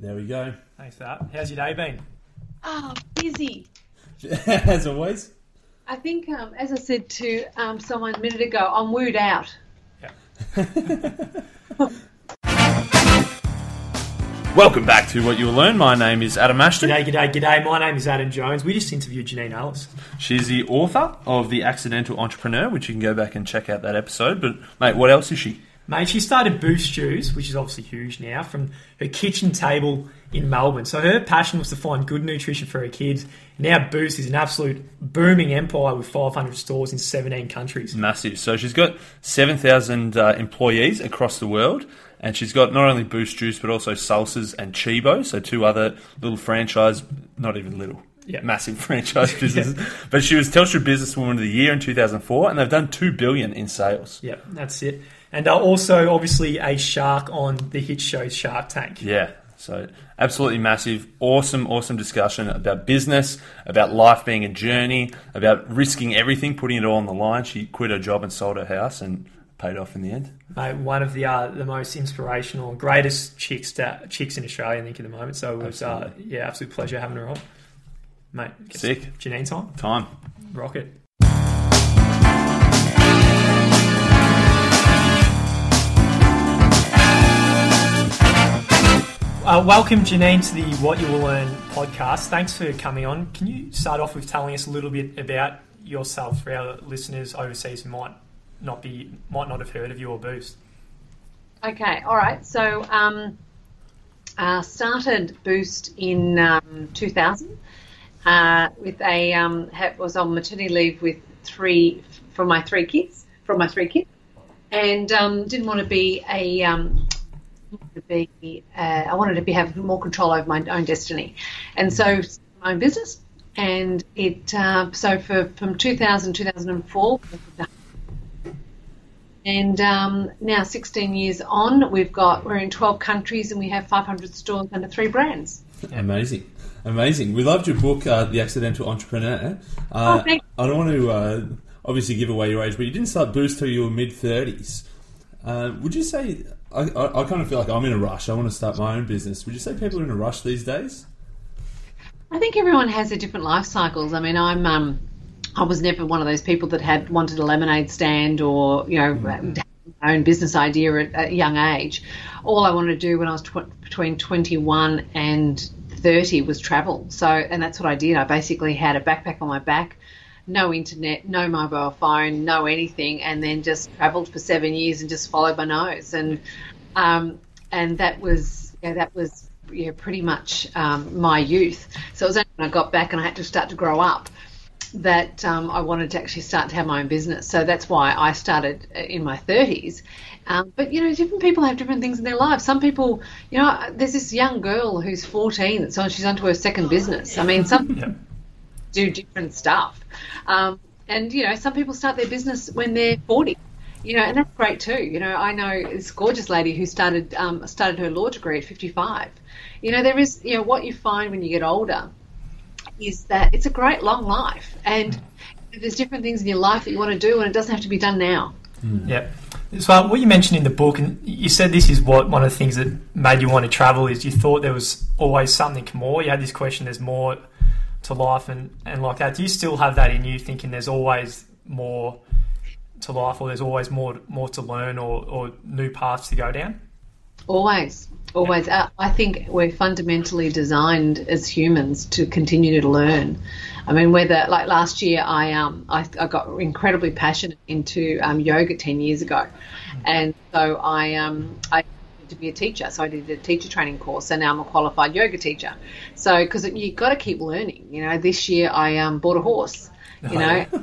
There we go. Thanks for that. How's your day been? Oh, busy. As always. I think, um, as I said to um, someone a minute ago, I'm wooed out. Welcome back to What You'll Learn. My name is Adam Ashton. G'day, g'day, g'day. My name is Adam Jones. We just interviewed Janine Allis. She's the author of The Accidental Entrepreneur, which you can go back and check out that episode. But, mate, what else is she? Mate, she started Boost Juice, which is obviously huge now, from her kitchen table in Melbourne. So her passion was to find good nutrition for her kids. Now Boost is an absolute booming empire with 500 stores in 17 countries. Massive. So she's got 7,000 uh, employees across the world. And she's got not only Boost Juice, but also Salsas and Cibo, so two other little franchise, not even little, Yeah. massive franchise businesses. But she was Telstra Businesswoman of the Year in 2004, and they've done two billion in sales. Yep, that's it. And uh, also, obviously, a shark on the hit show Shark Tank. Yeah, so absolutely massive, awesome, awesome discussion about business, about life being a journey, about risking everything, putting it all on the line. She quit her job and sold her house, and paid off in the end. Mate, one of the uh, the most inspirational, greatest chicks that, chicks in Australia, I think, at the moment. So it was, uh, yeah, absolute pleasure having her on. Mate, Sick. Janine time, Time. rocket. Uh, welcome, Janine, to the What You Will Learn podcast. Thanks for coming on. Can you start off with telling us a little bit about yourself for our listeners overseas who might not be might not have heard of you or Boost? Okay, all right. So, um, uh, started Boost in um, 2000 uh, with a um, was on maternity leave with three from my three kids from my three kids, and um, didn't want to be a um, to be uh, I wanted to be have more control over my own destiny, and so my own business. And it uh, so for from 2000 2004 and um, now 16 years on, we've got we're in 12 countries and we have 500 stores under three brands. Amazing. Amazing. We loved your book, uh, The Accidental Entrepreneur. Uh, Oh, thank- I don't want to uh, obviously give away your age, but you didn't start Boost till you were mid 30s. Uh, would you say, I, I, I kind of feel like I'm in a rush. I want to start my own business. Would you say people are in a rush these days? I think everyone has their different life cycles. I mean, I'm um, I was never one of those people that had wanted a lemonade stand or you know had my own business idea at a young age. All I wanted to do when I was tw- between 21 and 30 was travel. So, and that's what I did. I basically had a backpack on my back. No internet, no mobile phone, no anything, and then just travelled for seven years and just followed my nose. And um, and that was yeah, that was yeah, pretty much um, my youth. So it was only when I got back and I had to start to grow up that um, I wanted to actually start to have my own business. So that's why I started in my 30s. Um, but you know, different people have different things in their lives. Some people, you know, there's this young girl who's 14 that's on, she's onto her second business. I mean, some Yeah. Do different stuff. Um, and, you know, some people start their business when they're 40. You know, and that's great too. You know, I know this gorgeous lady who started um, started her law degree at 55. You know, there is, you know, what you find when you get older is that it's a great long life, and there's different things in your life that you want to do, and it doesn't have to be done now. Yep. So what you mentioned in the book, and you said this is what one of the things that made you want to travel is you thought there was always something more. You had this question, there's more to life, and, and like that. Do you still have that in you, thinking there's always more to life, or there's always more more to learn, or, or new paths to go down? Always, always. Uh, I think we're fundamentally designed as humans to continue to learn. I mean, whether like last year, I um I, I got incredibly passionate into um, yoga ten years ago, and so I um I to be a teacher, so I did a teacher training course, and now I'm a qualified yoga teacher. So because you've got to keep learning, you know. This year I um bought a horse, you know.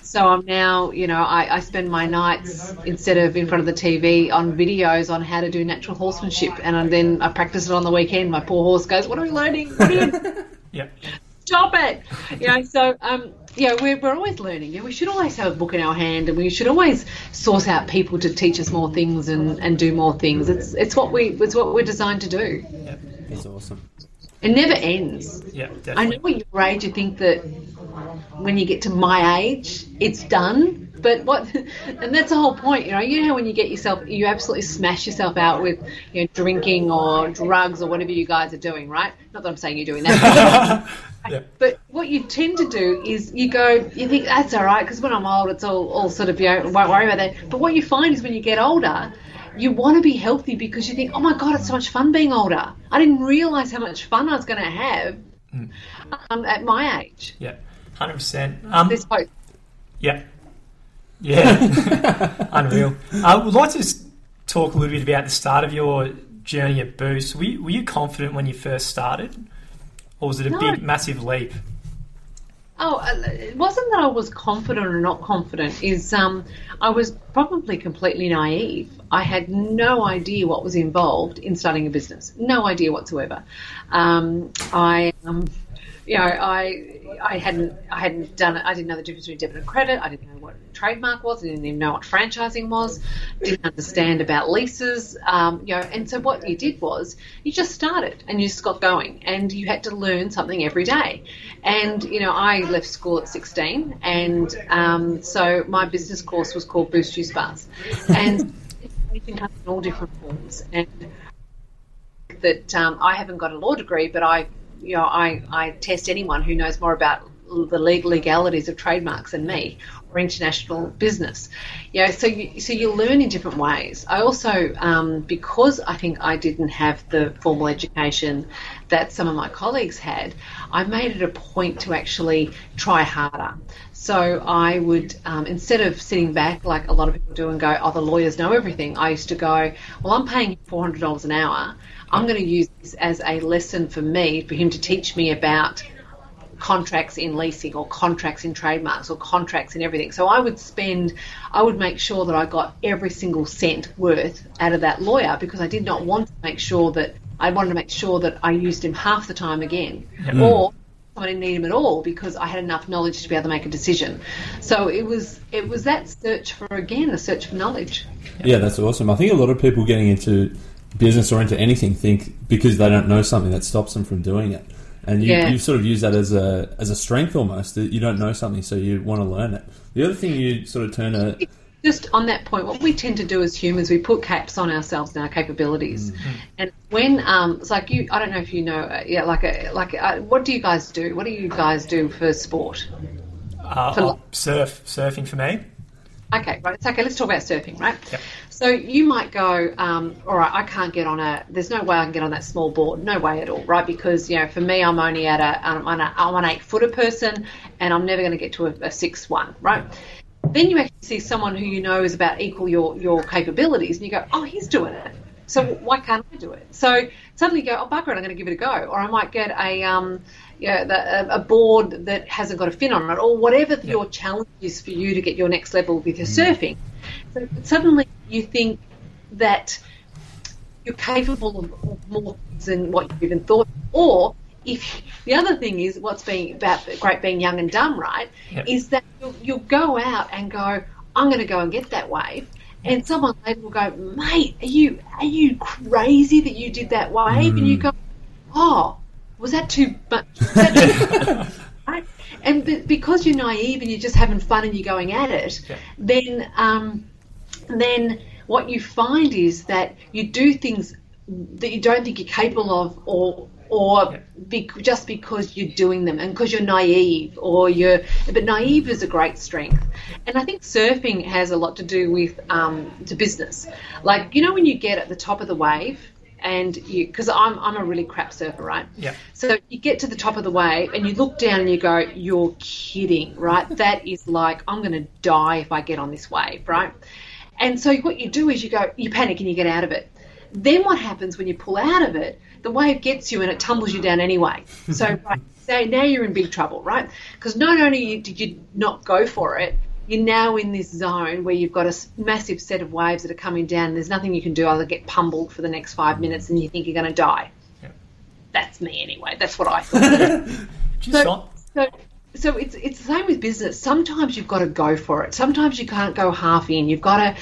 So I'm now, you know, I, I spend my nights instead of in front of the TV on videos on how to do natural horsemanship, and then I practice it on the weekend. My poor horse goes, "What are we learning? What are you Yep. stop it?" You know, so um, yeah, we're, we're always learning. Yeah, we should always have a book in our hand, and we should always source out people to teach us more things and, and do more things. It's it's what we it's what we're designed to do. That's awesome. It never ends. Yeah, I know at your age you think that when you get to my age, it's done. But what, and that's the whole point, you know. You know when you get yourself, you absolutely smash yourself out with, you know, drinking or drugs or whatever you guys are doing, right? Not that I'm saying you're doing that. Yeah. But what you tend to do is you go, you think that's all right because when I'm old, it's all, all sort of you know, won't worry about that. But what you find is when you get older, you want to be healthy because you think, oh my god, it's so much fun being older. I didn't realize how much fun I was going to have um, at my age. Yeah, hundred percent. Um, This hope. yeah, yeah, unreal. I would like to talk a little bit about the start of your journey at Boost. Were you, were you confident when you first started, or was it a No. big, massive leap? Oh, uh, it wasn't that I was confident or not confident. Is um, I was probably completely naive. I had no idea what was involved in starting a business. No idea whatsoever. Um, I, um, you know, I, I hadn't, I hadn't done it. I didn't know the difference between debit and credit. I didn't know what trademark was. I didn't even know what franchising was. Didn't understand about leases. Um, you know, and so what you did was you just started and you just got going, and you had to learn something every day. And you know, I left school at 16, and um, so my business course was called Boost Juice Bars, and education comes in all different forms. And that um, I haven't got a law degree, but I, you know, I, I test anyone who knows more about the legal legalities of trademarks than me or international business. You know, so you, so you learn in different ways. I also, um, because I think I didn't have the formal education that some of my colleagues had, I made it a point to actually try harder. So I would, um, instead of sitting back like a lot of people do and go, oh, the lawyers know everything, I used to go, well, I'm paying $400 an hour. I'm going to use this as a lesson for me, for him to teach me about contracts in leasing or contracts in trademarks or contracts in everything. So I would spend, I would make sure that I got every single cent worth out of that lawyer because I did not want to make sure that, I wanted to make sure that I used him half the time again. Or mm. I didn't need him at all because I had enough knowledge to be able to make a decision. So it was it was that search for again a search for knowledge. Yeah, that's awesome. I think a lot of people getting into business or into anything think because they don't know something that stops them from doing it. And you, Yeah. you sort of use that as a as a strength almost that you don't know something, so you want to learn it. The other thing you sort of turn a just on that point, what we tend to do as humans, we put caps on ourselves and our capabilities. And when um, it's like you, I don't know if you know, uh, yeah, like a, like uh what do you guys do? What do you guys do for sport? Uh, For- oh, surf, surfing for me. Okay, right. It's okay. Let's talk about surfing, right? Yep. So you might go, um, all right, I can't get on a. There's no way I can get on that small board. No way at all, right? Because you know, for me, I'm only at a. I'm on a. I'm an eight footer person, and I'm never going to get to a, a six one, right? Then you actually see someone who you know is about equal your your capabilities, and you go, oh, he's doing it. So why can't I do it? So suddenly you go, oh bugger it, I'm going to give it a go, or I might get a um, you know, the, a, a board that hasn't got a fin on it, or whatever your challenge is for you to get your next level with your surfing. So suddenly you think that you're capable of, more things than what you even thought, or if the other thing is what's being about great being young and dumb, right? Yep. Is that you'll, you'll go out and go, I'm going to go and get that wave, and someone later will go, mate, are you are you crazy that you did that wave? And you go, oh, was that too much? That too right? And be- because you're naive and you're just having fun and you're going at it, Yeah. then um, then what you find is that you do things that you don't think you're capable of, or or Yeah. be, just because you're doing them and because you're naive or you're but naive is a great strength and i think surfing has a lot to do with um, to business like you know when you get at the top of the wave and you because I'm, I'm a really crap surfer right Yeah. so you get to the top of the wave and you look down and you go, You're kidding, right? That is like, I'm going to die if I get on this wave, right? And so what you do is you go, you panic and you get out of it. Then what happens when you pull out of it? The wave gets you and it tumbles you down anyway. So right, so now you're in big trouble, right? Because not only did you not go for it, you're now in this zone where you've got a massive set of waves that are coming down. And there's nothing you can do other than get pummeled for the next five minutes, and you think you're going to die. Yep. That's me anyway. That's what I thought. So- So, so it's it's the same with business. Sometimes you've got to go for it. Sometimes you can't go half in. You've got to,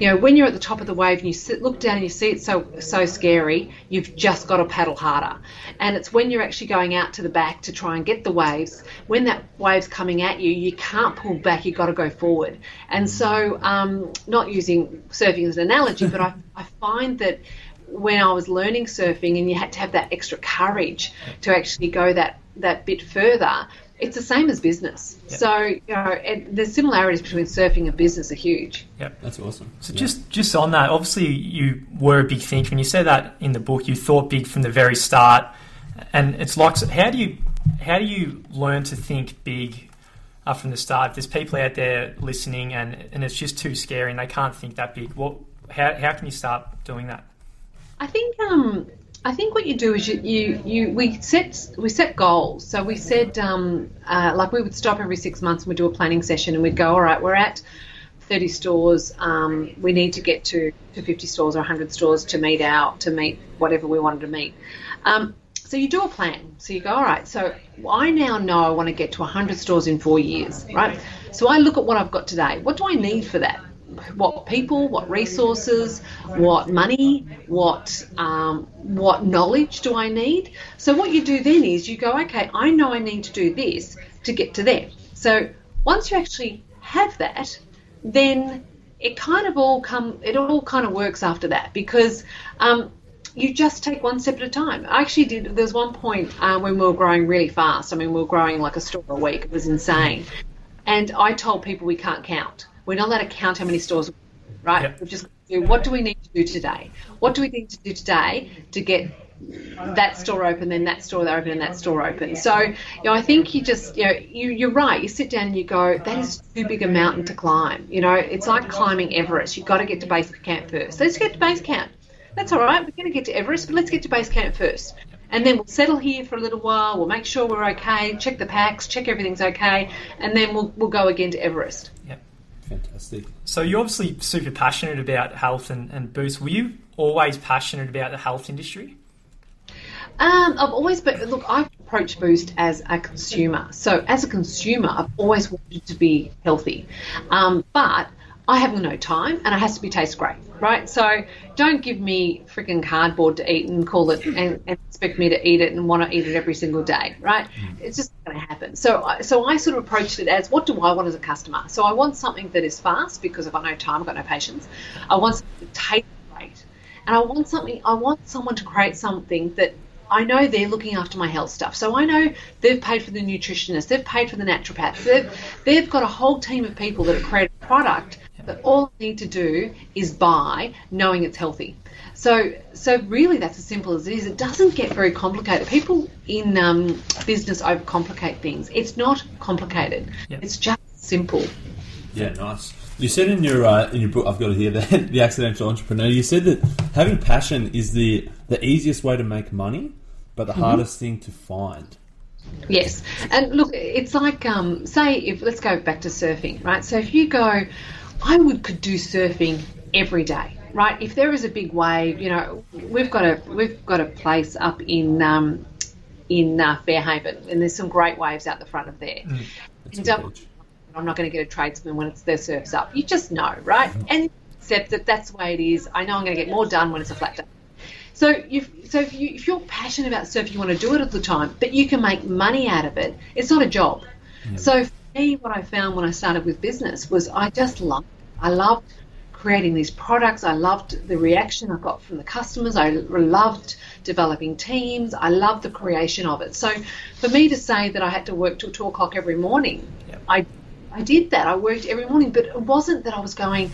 you know, when you're at the top of the wave and you sit, look down and you see it so so scary, you've just got to paddle harder. And it's when you're actually going out to the back to try and get the waves. When that wave's coming at you, you can't pull back. You've got to go forward. And so, um, not using surfing as an analogy, but I, I find that when I was learning surfing and you had to have that extra courage to actually go that that bit further it's the same as business. Yep. So you know, it, the similarities between surfing and business are huge. Yep, that's awesome. So yeah. just just on that, obviously you were a big thinker, and you said that in the book. You thought big from the very start, and it's like, how do you how do you learn to think big uh, from the start? If there's people out there listening, and and it's just too scary, and they can't think that big. What how how can you start doing that? I think um, I think what you do is you, you, you we set we set goals. So we said um, uh, like we would stop every six months and we'd do a planning session and we'd go, all right, we're at 30 stores. Um, we need to get to, to 50 stores or 100 stores to meet out to meet whatever we wanted to meet. Um, so you do a plan. So you go, all right. So I now know I want to get to 100 stores in four years, right? So I look at what I've got today. What do I need for that? What people, what resources, what money, what um, what knowledge do I need? So what you do then is you go, okay, I know I need to do this to get to there. So once you actually have that, then it kind of all come it all kind of works after that because um, you just take one step at a time. I actually did. There was one point uh, when we were growing really fast. I mean, we were growing like a store a week. It was insane. And I told people we can't count. We're not allowed to count how many stores, right? Yep. We've just do what do we need to do today? What do we need to do today to get that store open, then that store open, and that store open. So, you know, I think you just, you know, you, you're right. You sit down and you go, that is too big a mountain to climb. You know, it's like climbing Everest. You've got to get to base camp first. Let's get to base camp. That's all right. We're going to get to Everest, but let's get to base camp first. And then we'll settle here for a little while. We'll make sure we're okay. Check the packs. Check everything's okay, and then we'll we'll go again to Everest. Yep. Fantastic. So you're obviously super passionate about health and, and boost. Were you always passionate about the health industry? Um, I've always been, look, I've approached Boost as a consumer. So as a consumer, I've always wanted to be healthy. Um, but I have no time and it has to be taste great, right? So don't give me freaking cardboard to eat and call it and, and, expect me to eat it and want to eat it every single day, right? Mm. It's just not going to happen. So, so I sort of approached it as what do I want as a customer? So I want something that is fast because I've got no time, I've got no patience. I want something to taste great. And I want something, I want someone to create something that I know they're looking after my health stuff. So I know they've paid for the nutritionist, they've paid for the naturopath, they've, they've got a whole team of people that have created a product that all I need to do is buy, knowing it's healthy. So, so really, that's as simple as it is. It doesn't get very complicated. People in um, business overcomplicate things. It's not complicated. Yep. It's just simple. Yeah, nice. You said in your uh, in your book, I've got it here, the, the accidental entrepreneur. You said that having passion is the the easiest way to make money, but the mm-hmm. hardest thing to find. Yes, and look, it's like um, say if let's go back to surfing, right? So if you go, I would could do surfing every day, right? If there is a big wave, you know, we've got a we've got a place up in um, in uh, Fairhaven, and there's some great waves out the front of there. Mm, and, um, I'm not going to get a tradesman when it's their surf's up. You just know, right? Mm-hmm. And accept that that's the way it is. I know I'm going to get more done when it's a flat day. So, you so if, you, if you're passionate about surfing, you want to do it all the time, but you can make money out of it. It's not a job. So for me, what I found when I started with business was I just loved. I loved creating these products. I loved the reaction I got from the customers. I loved developing teams. I loved the creation of it. So for me to say that I had to work till two o'clock every morning, yep. I I did that. I worked every morning, but it wasn't that I was going.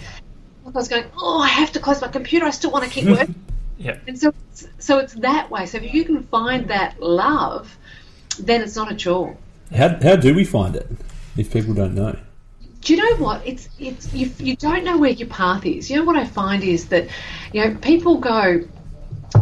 I was going. Oh, I have to close my computer. I still want to keep working. yeah. And so, so it's that way. So if you can find that love, then it's not a chore. How how do we find it if people don't know? do you know what? It's it's you, you don't know where your path is. You know what I find is that you know people go.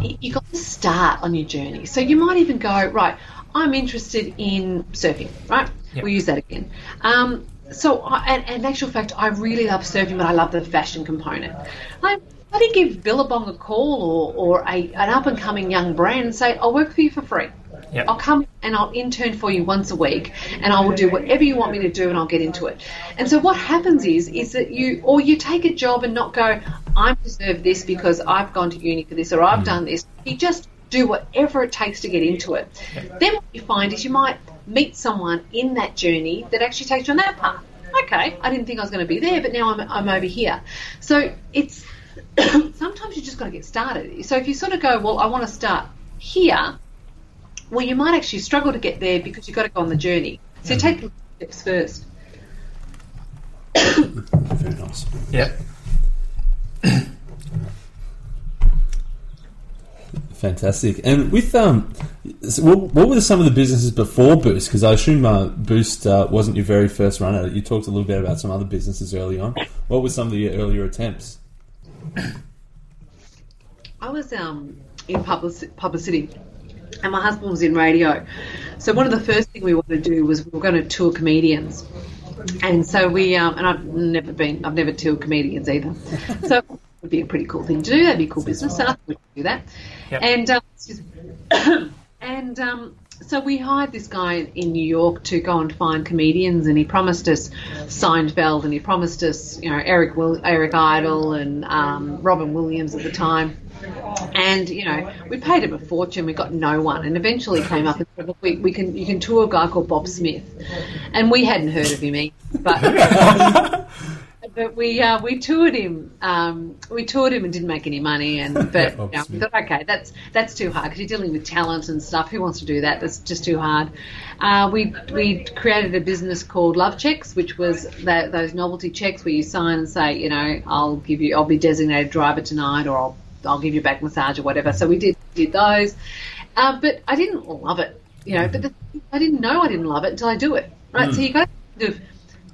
You got to start on your journey. So you might even go right. I'm interested in surfing. Right. Yep. We'll use that again. Um, so, I, and, and in actual fact, I really love surfing, but I love the fashion component. I, I didn't give Billabong a call or, or a, an up and coming young brand and say, I'll work for you for free. Yep. I'll come and I'll intern for you once a week, and I will do whatever you want me to do, and I'll get into it. And so what happens is, is that you, or you take a job and not go, I deserve this because I've gone to uni for this, or I've hmm. done this. You just do whatever it takes to get into it. Then what you find is you might meet someone in that journey that actually takes you on that path. Okay, I didn't think I was going to be there, but now I'm, I'm over here. So it's sometimes you just got to get started. So if you sort of go, well, I want to start here, well, you might actually struggle to get there because you've got to go on the journey. So you take the steps first. Very nice. Yep. Fantastic. And with um, what, what were some of the businesses before Boost? Because I assume uh, Boost uh, wasn't your very first run at it. You talked a little bit about some other businesses early on. What were some of the earlier attempts? I was um, in public, publicity, and my husband was in radio. So one of the first things we wanted to do was we were going to tour comedians, and so we um, and I've never been, I've never toured comedians either. So it would be a pretty cool thing to do. That'd be a cool business. So I could do that. Yep. And um, and um, so we hired this guy in New York to go and find comedians, and he promised us Seinfeld, and he promised us, you know, Eric Will- Eric Idle and um, Robin Williams at the time. And you know, we paid him a fortune. We got no one, and eventually came up and said, "Look, we, we can you can tour a guy called Bob Smith," and we hadn't heard of him, either, but but we uh, we toured him. Um, we toured him and didn't make any money. And but you know, we thought, okay, that's that's too hard because you're dealing with talent and stuff. Who wants to do that? That's just too hard. Uh, we we created a business called Love Checks, which was that, those novelty checks where you sign and say, you know, I'll give you, I'll be designated driver tonight, or I'll I'll give you a back massage or whatever. So we did did those, uh, but I didn't love it. You know, but the, I didn't know I didn't love it until I do it. Right. So you got to kind of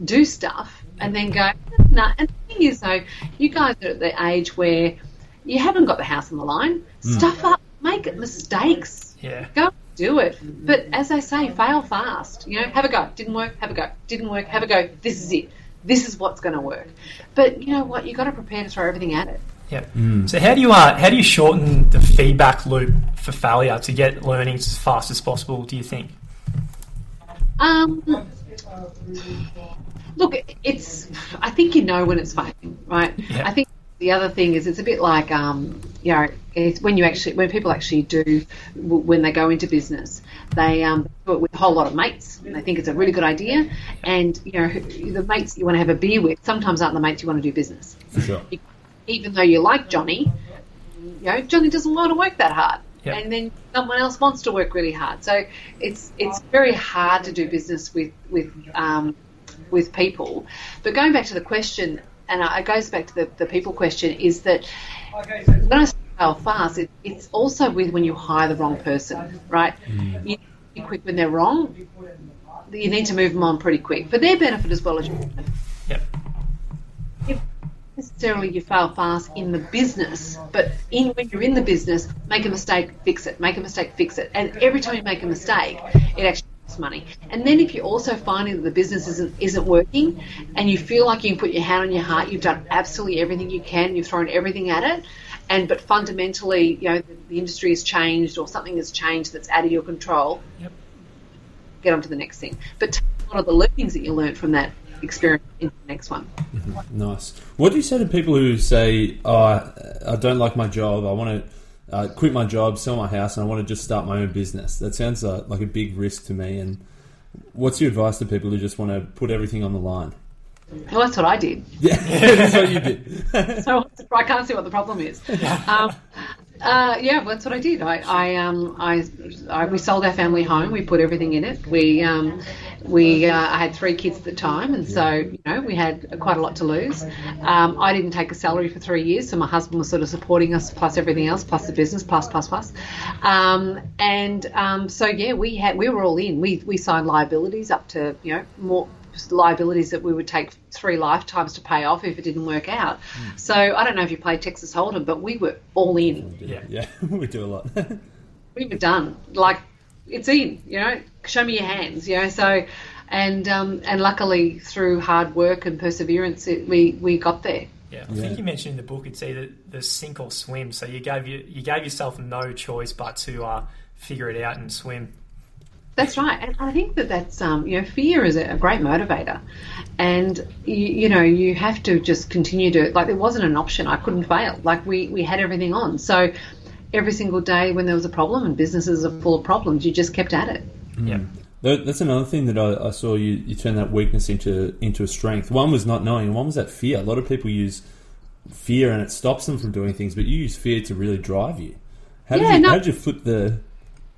do stuff and then go, nah. And the thing is, though, you guys are at the age where you haven't got the house on the line. Stuff up, make mistakes. Yeah. Go do it. But as I say, fail fast. You know, have a go. Didn't work, have a go. Didn't work, have a go. This is it. This is what's going to work. But you know what? You've got to prepare to throw everything at it. Yep. So how do you uh, how do you shorten the feedback loop for failure to get learnings as fast as possible? Do you think? Um, look, it's. I think you know when it's failing, right? Yeah. I think the other thing is it's a bit like, um, you know, it's when you actually when people actually do when they go into business, they um, do it with a whole lot of mates. And they think it's a really good idea, and you know, the mates you want to have a beer with sometimes aren't the mates you want to do business. For sure. Even though you like Johnny, you know, Johnny doesn't want to work that hard. Yeah. And then someone else wants to work really hard. So it's it's very hard to do business with with um, with people. But going back to the question, and it goes back to the, the people question, is that when I say fail fast, it, it's also with when you hire the wrong person, right? You need to be quick when they're wrong. You need to move them on pretty quick for their benefit as well as your Yep. Necessarily you fail fast in the business, but in when you're in the business, make a mistake, fix it. Make a mistake, fix it. And every time you make a mistake, it actually costs money. And then if you're also finding that the business isn't isn't working, and you feel like you can put your hand on your heart, you've done absolutely everything you can, you've thrown everything at it, and but fundamentally, you know, the, the industry has changed or something has changed that's out of your control. Yep. Get on to the next thing. But take a lot of the learnings that you learned from that experience in the next one. Nice. What do you say to people who say, "Oh, I I don't like my job. I want to uh, quit my job, sell my house, and I want to just start my own business"? That sounds uh, like a big risk to me. And what's your advice to people who just want to put everything on the line? Well, that's what I did. Yeah, that's what you did. so I can't see what the problem is. Um, uh, yeah, that's what I did. I, I, um, I, I, we sold our family home. We put everything in it. We, um, we, uh, I had three kids at the time, and so you know we had quite a lot to lose. Um, I didn't take a salary for three years, so my husband was sort of supporting us, plus everything else, plus the business, plus plus plus. Um, and um, so yeah, we had we were all in. We we signed liabilities up to you know more liabilities that we would take three lifetimes to pay off if it didn't work out. So I don't know if you played Texas Hold'em, but we were all in. Yeah. yeah, we do a lot. We were done. Like it's in. You know, show me your hands. You know, so. And um, and luckily through hard work and perseverance, it, we, we got there. Yeah, I Yeah. think you mentioned in the book it's either the sink or swim. So you gave you you gave yourself no choice but to uh, figure it out and swim. That's right, and I think that that's um, you know fear is a, a great motivator, and you, you know you have to just continue to like there wasn't an option. I couldn't fail. Like we we had everything on, so every single day when there was a problem and businesses are full of problems, you just kept at it. Yeah. Mm. That's another thing that I, I saw you, you turn that weakness into into a strength. One was not knowing, and one was that fear. A lot of people use fear and it stops them from doing things, but you use fear to really drive you. How did Yeah, you no- how did you flip the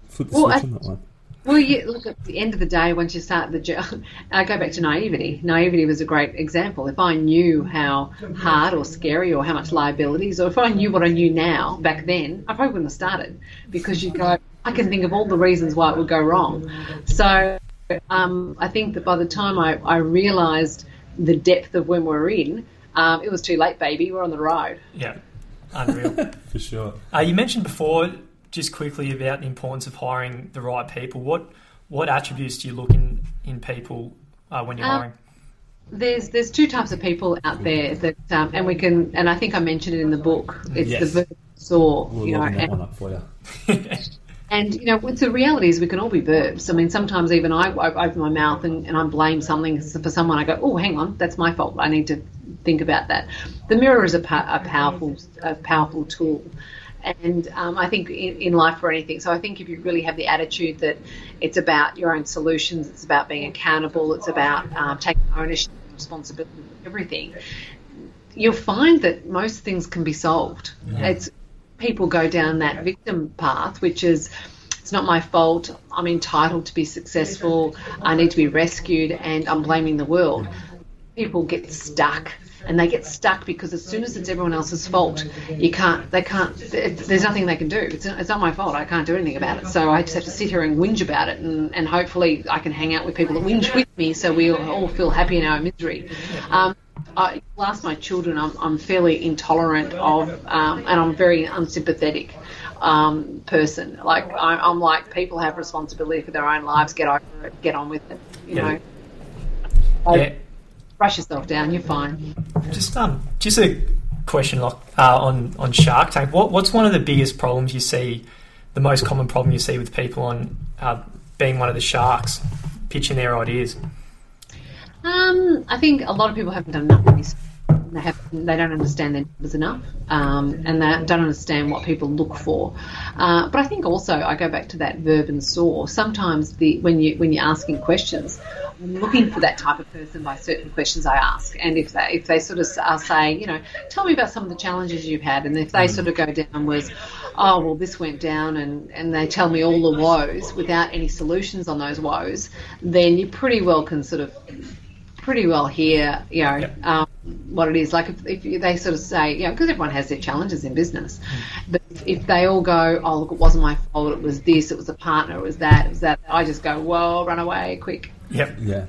flip the Well, switch I- on that one? Well, you look at the end of the day once you start the job. I go back to naivety. Naivety was a great example. If I knew how hard or scary or how much liabilities, or if I knew what I knew now back then, I probably wouldn't have started because you go. I can think of all the reasons why it would go wrong. So um, I think that by the time I, I realised the depth of when we're in, um, it was too late, baby. We're on the road. Yeah. Unreal. For sure. Uh, you mentioned before, just quickly, about the importance of hiring the right people. What what attributes do you look in in people uh, when you're Um, hiring? There's there's two types of people out there that, um, and we can, and I think I mentioned it in the book. It's Yes. the verb saw, We'll you know, that and, one up for you. and you know, with the reality is we can all be verbs. I mean, sometimes even I, I open my mouth and, and I blame something for someone. I go, oh, hang on, that's my fault. I need to think about that. The mirror is a, a powerful a powerful tool. And um, I think in, in life for anything. So I think if you really have the attitude that it's about your own solutions, it's about being accountable, it's about um, taking ownership and responsibility for everything, you'll find that most things can be solved. It's people go down that victim path, which is it's not my fault. I'm entitled to be successful. I need to be rescued, and I'm blaming the world. People get stuck, and they get stuck because as soon as it's everyone else's fault, you can't. They can't. There's nothing they can do. It's, it's not my fault. I can't do anything about it. So I just have to sit here and whinge about it, and, and hopefully I can hang out with people that whinge with me, so we all feel happy in our misery. Um, I ask my children, I'm, I'm fairly intolerant of, um, and I'm very unsympathetic um, person. Like I, I'm like people have responsibility for their own lives. Get over it. Get on with it. You Yeah. know. Yeah. Brush yourself down. You're fine. Just um, just a question like, uh, on on Shark Tank. What what's one of the biggest problems you see? The most common problem you see with people on uh, being one of the sharks, pitching their ideas. Um, I think a lot of people haven't done enough research. They have, they don't understand their numbers enough, um, and they don't understand what people look for. Uh, but I think also I go back to that verb and saw. Sometimes the when you when you're asking questions, I'm looking for that type of person by certain questions I ask, and if they if they sort of are saying, you know, tell me about some of the challenges you've had, and if they sort of go down was, oh well, this went down, and and they tell me all the woes without any solutions on those woes, then you pretty well can sort of pretty well hear, you know, Yep. um, what it is. Like if, if they sort of say, you know, because everyone has their challenges in business, but if, if they all go, oh look, it wasn't my fault, it was this, it was a partner, it was that, it was that, I just go, well, run away, quick. Yep. Yeah.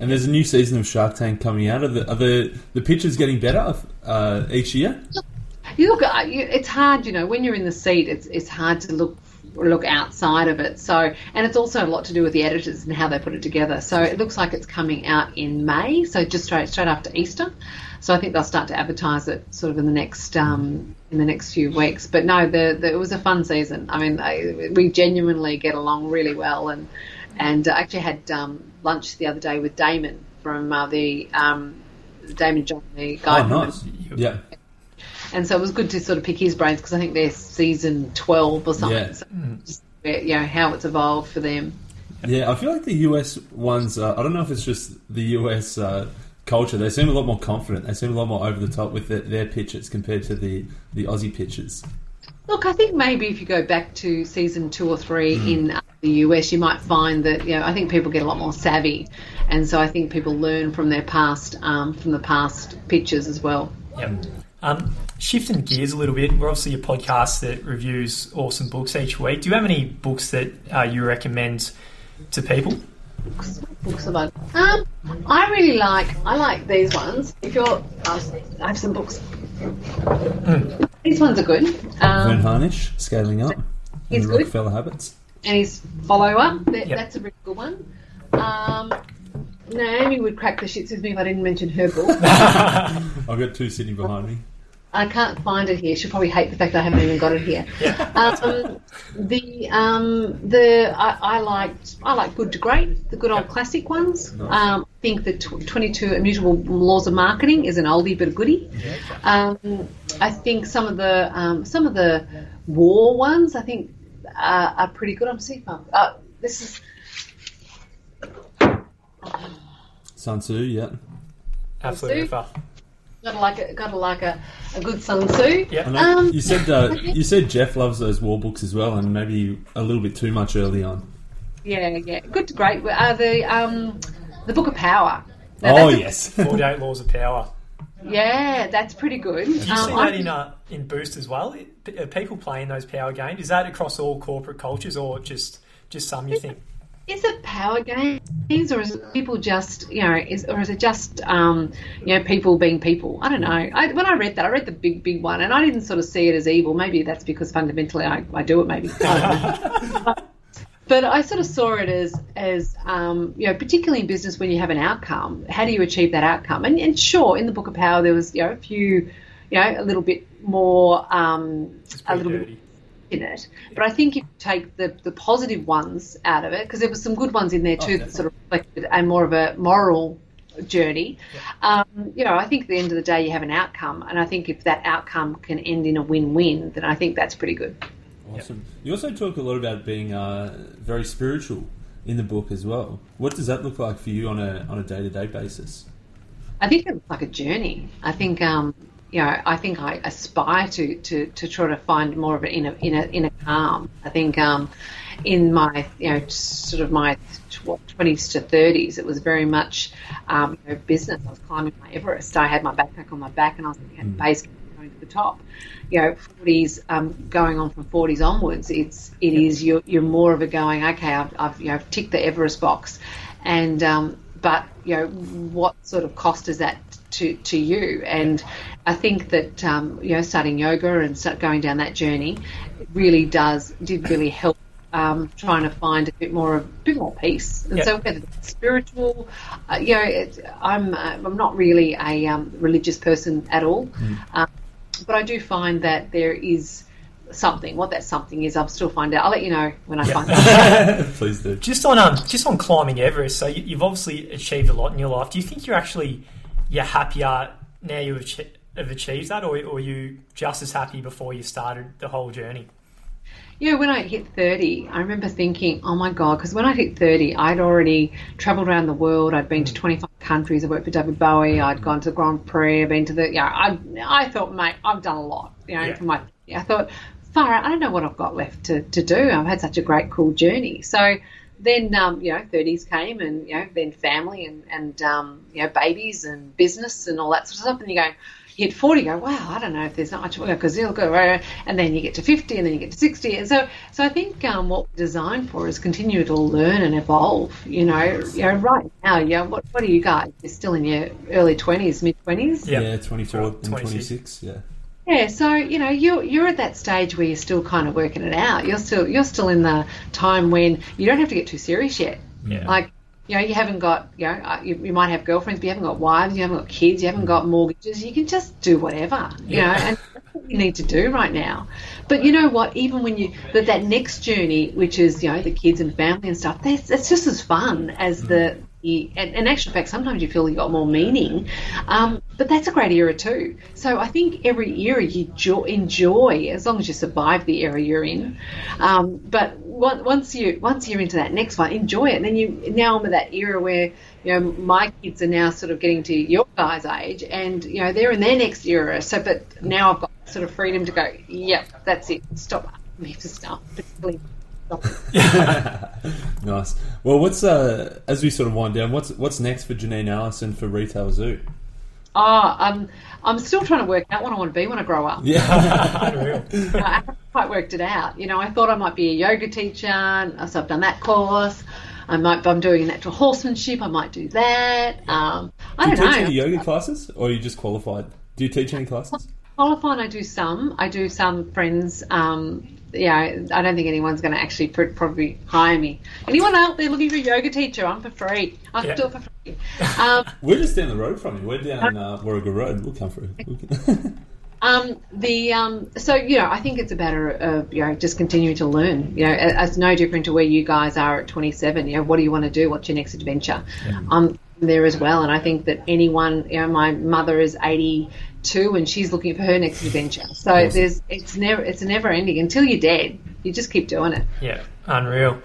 And there's a new season of Shark Tank coming out. Are the are the, the pitches getting better uh, each year? You look, uh, it's hard, you know, when you're in the seat, it's it's hard to look look outside of it. So, and it's also a lot to do with the editors and how they put it together. So it looks like it's coming out in May, so just straight straight after Easter. So I think they'll start to advertise it sort of in the next um, in the next few weeks. But no, the, the, it was a fun season. I mean, they, we genuinely get along really well, and and I actually had um, lunch the other day with Daymond from uh, the um, Daymond John, the guy. Oh, from- nice. Yeah. And so it was good to sort of pick his brains because I think they're season 12 or something. Yeah. So just, you know, how it's evolved for them. Yeah, I feel like the US ones. Uh, I don't know if it's just the US uh, culture. They seem a lot more confident. They seem a lot more over the top with their, their pitches compared to the the Aussie pitches. Look, I think maybe if you go back to season two or three in uh, the US, you might find that, you know, I think people get a lot more savvy. And so I think people learn from their past, um, from the past pitches as well. Yep. Um, shifting gears a little bit, we're obviously a podcast that reviews awesome books each week. Do you have any books that uh, you recommend to people? Books about. Um, I really like, I like these ones. If you're, I have some books. These ones are good. Verne Um, Harnish, Scaling Up, He's good. Rockefeller Habits. and his follow up. That, Yep. That's a really good one. Um, Naomi would crack the shits with me if I didn't mention her book. I've got two sitting behind me. I can't find it here. She'll probably hate the fact I haven't even got it here. Um, the um, the I, I liked I like Good to Great, the good old classic ones. Um, I think the tw- 22 Immutable Laws of Marketing is an oldie but a goodie. Um, I think some of the um, some of the war ones I think uh, are pretty good. I'm seeing uh, this is Sun Tzu, yeah. Absolutely. Sue? Rifa. gotta like a gotta like a, a good Sun Tzu. Yeah. Um, you said uh, you said Jeff loves those war books as well, and maybe a little bit too much early on. Yeah, yeah, good to great. Uh, the um, the Book of Power. Now, oh yes, 48 Laws of Power. yeah, that's pretty good. Do you see Um, that I- in, uh, in Boost as well? Are people playing those power games? Is that across all corporate cultures or just just some you think? Is it power games or is it people just you know is or is it just um, you know people being people? I don't know. I, when i read that i read the big big one and i didn't sort of see it as evil. Maybe that's because fundamentally i, I do it maybe. I don't but i sort of saw it as as um, you know particularly in business when you have an outcome how do you achieve that outcome? And, and sure in the book of power there was you know a few you know a little bit more um, a little bit dirty. In it. But I think if you take the, the positive ones out of it, because there were some good ones in there too that sort of reflected a more of a moral journey. Um, you know, I think at the end of the day you have an outcome, and I think if that outcome can end in a win-win, then I think that's pretty good. awesome. You also talk a lot about being uh, very spiritual in the book as well. What does that look like for you on a on a day to day basis? I think it it's like a journey. I think, um, you know, I think I aspire to, to, to try to find more of an inner, inner, inner calm. I think um, in my, you know, sort of my tw- 20s to 30s, it was very much um, you know, business. I was climbing my Everest. I had my backpack on my back and I was at base going to the top. You know, 40s um, going on from 40s onwards, it's it is you're, you're more of a going. Okay, I've, I've you know ticked the Everest box, and um, but you know what sort of cost is that to to you? And I think that um, you know starting yoga and start going down that journey really does did really help. Um, trying to find a bit more, a bit more peace, and Yeah. so whether it's spiritual, uh, you know, it, I'm uh, I'm not really a um, religious person at all, um, but I do find that there is something. What that something is, I'll still find out. I'll let you know when I find out. Please do. Just on um, just on climbing Everest. So you, you've obviously achieved a lot in your life. Do you think you're actually you're happier now you've have achieved that, or, or are you just as happy before you started the whole journey? Yeah, when I hit 30, I remember thinking, oh my God, because when I hit 30, I'd already traveled around the world. I'd been to 25 countries. I worked for David Bowie. I'd gone to the Grand Prix. I'd been to the, know, I, I thought, mate, I've done a lot, you know, Yeah. for my, I thought, far out, I don't know what I've got left to, to do. I've had such a great, cool journey. So then, um, you know, 30s came and, you know, then family and, and um, you know, babies and business and all that sort of stuff. And you go, you hit 40, you go, wow, I don't know if there's not much work because you'll go, and then you get to 50 and then you get to 60. And so, so I think um, what we're designed for is continue to learn and evolve. You know, you know, right now, yeah, what, what are you guys? You're still in your early 20s, mid 20s? Yeah. Yeah, 24 and 26. 26, yeah. Yeah, so you know you're you're at that stage where you're still kind of working it out. You're still you're still in the time when you don't have to get too serious yet. Yeah. Like you know you haven't got you know uh, you, you might have girlfriends, but you haven't got wives, you haven't got kids, you haven't got mortgages. You can just do whatever, you know, and that's what you need to do right now. But you know what? Even when you that that next journey, which is you know the kids and family and stuff, that's that's just as fun as the. And in actual fact, sometimes you feel you got more meaning, um, but that's a great era too. So I think every era you jo- enjoy as long as you survive the era you're in. Um, but once you once you're into that next one, enjoy it. And then you now I'm at that era where you know my kids are now sort of getting to your guys' age, and you know they're in their next era. So, but now I've got sort of freedom to go. Yep, that's it. Stop me for stuff. Nice. Well, what's uh, as we sort of wind down, what's what's next for Janine Allison for Retail Zoo? Oh, um, I'm still trying to work out what I want to be when I grow up. Yeah, Unreal. I haven't quite worked it out. You know, I thought I might be a yoga teacher, so I've done that course. I might, I'm doing natural horsemanship. I might do that. Um, I do you don't teach know. any yoga classes, or are you just qualified? Do you teach any classes? Qualified, I do some. I do some friends. Um, yeah, I don't think anyone's going to actually pr- probably hire me. Anyone out there looking for a yoga teacher? I'm for free. I can Yeah. do it for free. Um, We're just down the road from you. We're down uh, Warrigal Road. We'll come through. Um, the um, so you know, I think it's a matter of you know just continuing to learn. You know, it's no different to where you guys are at 27. You know, what do you want to do? What's your next adventure? Um, there as well, and I think that anyone, you know, my mother is 82 and she's looking for her next adventure. So there's it's never it's never ending until you're dead. You just keep doing it. Yeah, unreal.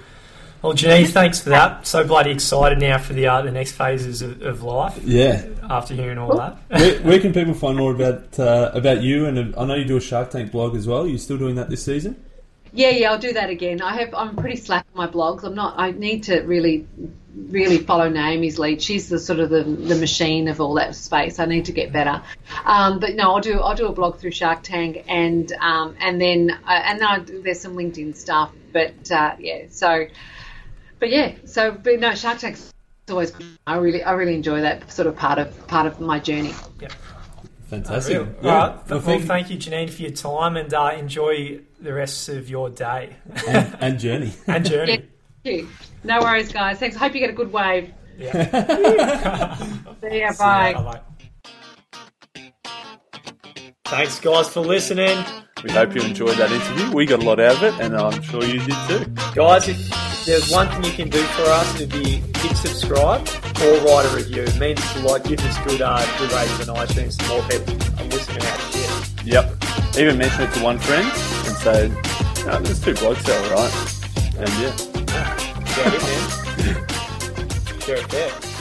Well, Janine, thanks for that. So bloody excited now for the uh, the next phases of, of life Yeah. after hearing all that. where, where can people find more about uh, about you? And uh, I know you do a Shark Tank blog as well. Are you still doing that this season? Yeah, yeah, I'll do that again. I have I'm pretty slack on my blogs. I'm not. I need to really, really follow Naomi's lead. She's the sort of the, the machine of all that space. I need to get better. Um, but no, I'll do I'll do a blog through Shark Tank and um, and then uh, and then I there's some LinkedIn stuff. But uh, yeah, so but yeah, so but no, Shark Tank's always good. I really I really enjoy that sort of part of part of my journey. Fantastic. Unreal. Yeah. All right. Well, Well, thank, thank you, Janine, for your time and uh, enjoy the rest of your day and, and Journey. and journey. thank you. No worries, guys. Thanks. I Hope you get a good wave. Yeah. See ya. Bye. ya. Bye-bye. Thanks, guys, for listening. We hope you enjoyed that interview. We got a lot out of it, and I'm sure you did too. Guys, if there's one thing you can do for us, it'd be hit subscribe or write a review. It means to like give us good uh, good ratings on iTunes so more people are listening to our shit. Yep. Even mention it to one friend and say, no, there's two blokes there, right? And yeah. Yeah, it, man. It there.